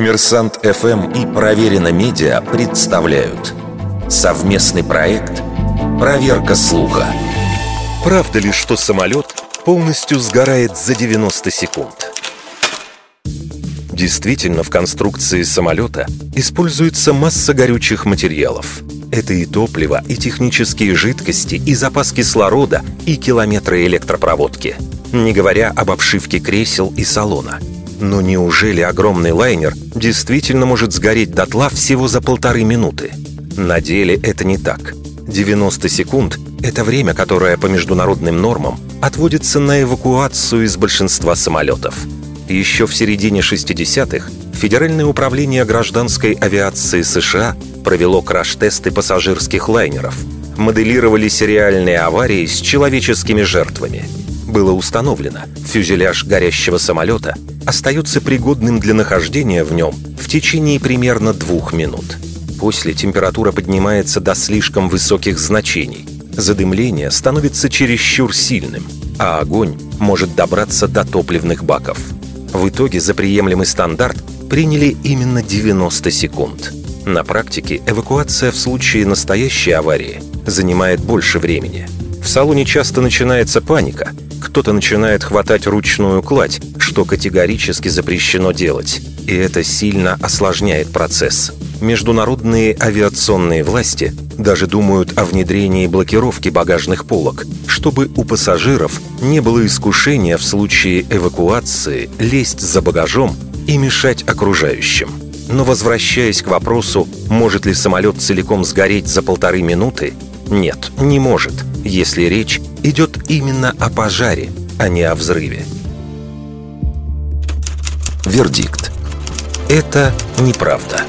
Коммерсант ФМ и Проверено Медиа представляют совместный проект «Проверка слуха». Правда ли, что самолет полностью сгорает за 90 секунд? Действительно, в конструкции самолета используется масса горючих материалов. Это и топливо, и технические жидкости, и запас кислорода, и километры электропроводки. Не говоря об обшивке кресел и салона – но неужели огромный лайнер действительно может сгореть дотла всего за полторы минуты? На деле это не так. 90 секунд – это время, которое по международным нормам отводится на эвакуацию из большинства самолетов. Еще в середине 60-х Федеральное управление гражданской авиации США провело краш-тесты пассажирских лайнеров. Моделировались реальные аварии с человеческими жертвами – было установлено, фюзеляж горящего самолета остается пригодным для нахождения в нем в течение примерно двух минут. После температура поднимается до слишком высоких значений. Задымление становится чересчур сильным, а огонь может добраться до топливных баков. В итоге за приемлемый стандарт приняли именно 90 секунд. На практике эвакуация в случае настоящей аварии занимает больше времени. В салоне часто начинается паника, кто-то начинает хватать ручную кладь, что категорически запрещено делать. И это сильно осложняет процесс. Международные авиационные власти даже думают о внедрении блокировки багажных полок, чтобы у пассажиров не было искушения в случае эвакуации лезть за багажом и мешать окружающим. Но возвращаясь к вопросу, может ли самолет целиком сгореть за полторы минуты, нет, не может, если речь идет именно о пожаре, а не о взрыве. Вердикт. Это неправда.